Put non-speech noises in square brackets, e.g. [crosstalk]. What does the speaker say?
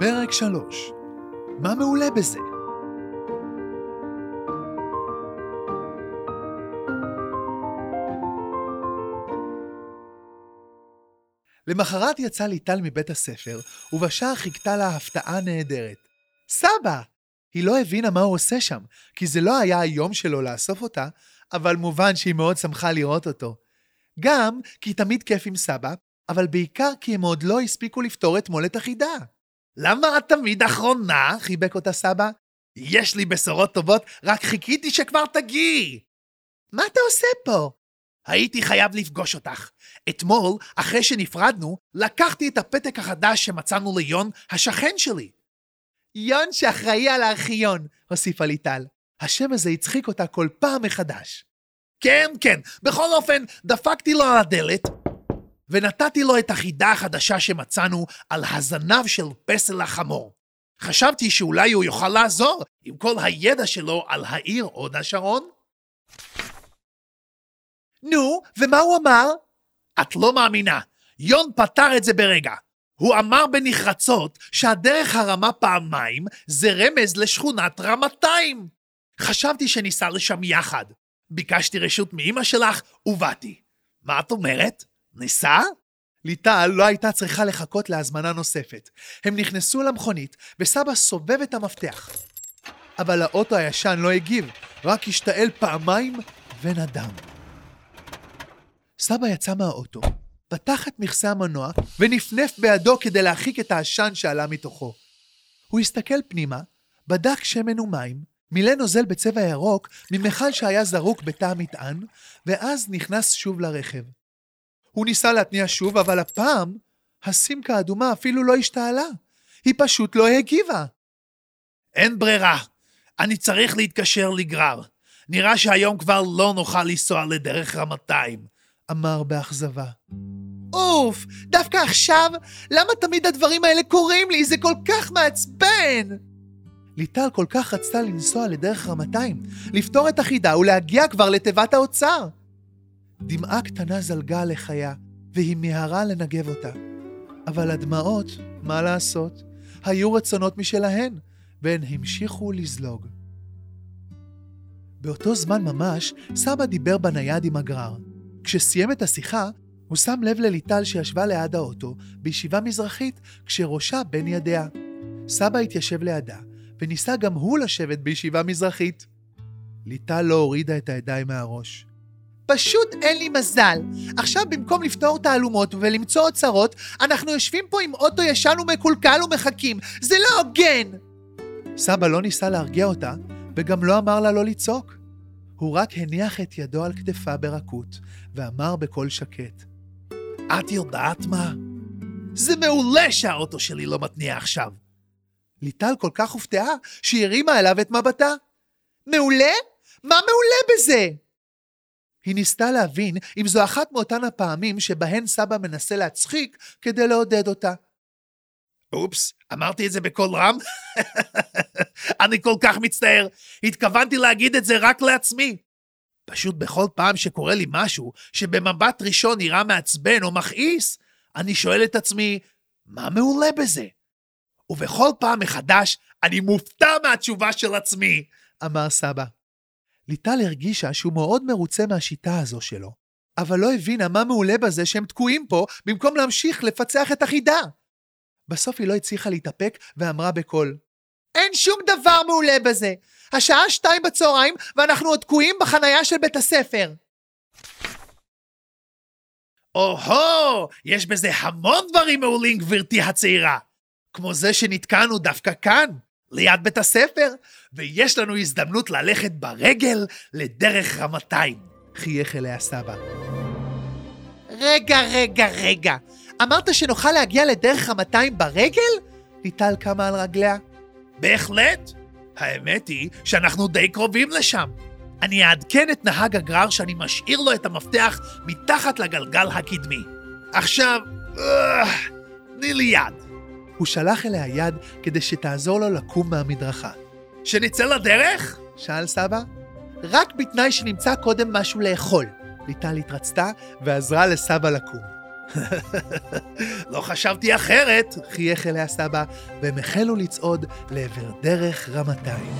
פרק 3 מה מעולה בזה? למחרת יצא ליטל מבית הספר, ובשער חיכתה לה הפתעה נהדרת. סבא! היא לא הבינה מה הוא עושה שם, כי זה לא היה היום שלו לאסוף אותה, אבל מובן שהיא מאוד שמחה לראות אותו. גם כי תמיד כיף עם סבא, אבל בעיקר כי הם עוד לא הספיקו לפתור אתמול את החידה. למה את תמיד אחרונה? חיבק אותה סבא. יש לי בשורות טובות, רק חיכיתי שכבר תגיעי. מה אתה עושה פה? הייתי חייב לפגוש אותך. אתמול, אחרי שנפרדנו, לקחתי את הפתק החדש שמצאנו ליון, השכן שלי. יון שאחראי על הארכיון, הוסיפה ליטל. השם הזה הצחיק אותה כל פעם מחדש. כן, כן, בכל אופן, דפקתי לו על הדלת, ונתתי לו את החידה החדשה שמצאנו על הזנב של פסל החמור. חשבתי שאולי הוא יוכל לעזור עם כל הידע שלו על העיר הוד השרון. נו, ומה הוא אמר? את לא מאמינה, יון פתר את זה ברגע. הוא אמר בנחרצות שהדרך הרמה פעמיים זה רמז לשכונת רמתיים. חשבתי שניסע לשם יחד. ביקשתי רשות מאמא שלך ובאתי. מה את אומרת? ניסע? ליטל לא הייתה צריכה לחכות להזמנה נוספת. הם נכנסו למכונית, וסבא סובב את המפתח. אבל האוטו הישן לא הגיב, רק השתעל פעמיים ונדם. סבא יצא מהאוטו, פתח את מכסה המנוע ונפנף בידו כדי להרחיק את העשן שעלה מתוכו. הוא הסתכל פנימה, בדק שמן ומים, מילא נוזל בצבע ירוק ממכל שהיה זרוק בתא המטען, ואז נכנס שוב לרכב. הוא ניסה להתניע שוב, אבל הפעם הסימקה האדומה אפילו לא השתעלה. היא פשוט לא הגיבה. אין ברירה, אני צריך להתקשר לגרר. נראה שהיום כבר לא נוכל לנסוע לדרך רמתיים, אמר באכזבה. אוף, דווקא עכשיו? למה תמיד הדברים האלה קורים לי? זה כל כך מעצבן! ליטל כל כך רצתה לנסוע לדרך רמתיים, לפתור את החידה ולהגיע כבר לתיבת האוצר. דמעה קטנה זלגה לחיה, והיא מיהרה לנגב אותה. אבל הדמעות, מה לעשות, היו רצונות משלהן, והן המשיכו לזלוג. באותו זמן ממש, סבא דיבר בנייד עם הגרר. כשסיים את השיחה, הוא שם לב לליטל שישבה ליד האוטו, בישיבה מזרחית, כשראשה בין ידיה. סבא התיישב לידה, וניסה גם הוא לשבת בישיבה מזרחית. ליטל לא הורידה את הידיים מהראש. פשוט אין לי מזל. עכשיו במקום לפתור תעלומות ולמצוא אוצרות, אנחנו יושבים פה עם אוטו ישן ומקולקל ומחכים. זה לא הוגן! סבא לא ניסה להרגיע אותה, וגם לא אמר לה לא לצעוק. הוא רק הניח את ידו על כתפה ברכות, ואמר בקול שקט, את יודעת מה? זה מעולה שהאוטו שלי לא מתניע עכשיו. ליטל כל כך הופתעה שהיא הרימה אליו את מבטה. מעולה? מה מעולה בזה? היא ניסתה להבין אם זו אחת מאותן הפעמים שבהן סבא מנסה להצחיק כדי לעודד אותה. אופס, אמרתי את זה בקול רם? [laughs] אני כל כך מצטער, התכוונתי להגיד את זה רק לעצמי. פשוט בכל פעם שקורה לי משהו שבמבט ראשון נראה מעצבן או מכעיס, אני שואל את עצמי, מה מעולה בזה? ובכל פעם מחדש אני מופתע מהתשובה של עצמי, אמר סבא. ליטל הרגישה שהוא מאוד מרוצה מהשיטה הזו שלו, אבל לא הבינה מה מעולה בזה שהם תקועים פה במקום להמשיך לפצח את החידה. בסוף היא לא הצליחה להתאפק ואמרה בקול, אין שום דבר מעולה בזה. השעה שתיים בצהריים ואנחנו עוד תקועים בחנייה של בית הספר. או-הו, יש בזה המון דברים מעולים, גברתי הצעירה. כמו זה שנתקענו דווקא כאן, ליד בית הספר, ויש לנו הזדמנות ללכת ברגל לדרך רמתיים, חייך אליה סבא. רגע, רגע, רגע, אמרת שנוכל להגיע לדרך רמתיים ברגל? ליטל קמה על רגליה. בהחלט. האמת היא שאנחנו די קרובים לשם. אני אעדכן את נהג הגרר שאני משאיר לו את המפתח מתחת לגלגל הקדמי. עכשיו, אה, תני לי יד. הוא שלח אליה יד כדי שתעזור לו לקום מהמדרכה. שנצא לדרך? שאל סבא. רק בתנאי שנמצא קודם משהו לאכול. ליטל התרצתה ועזרה לסבא לקום. [laughs] לא חשבתי אחרת, חייך אליה סבא, והם החלו לצעוד לעבר דרך רמתיים.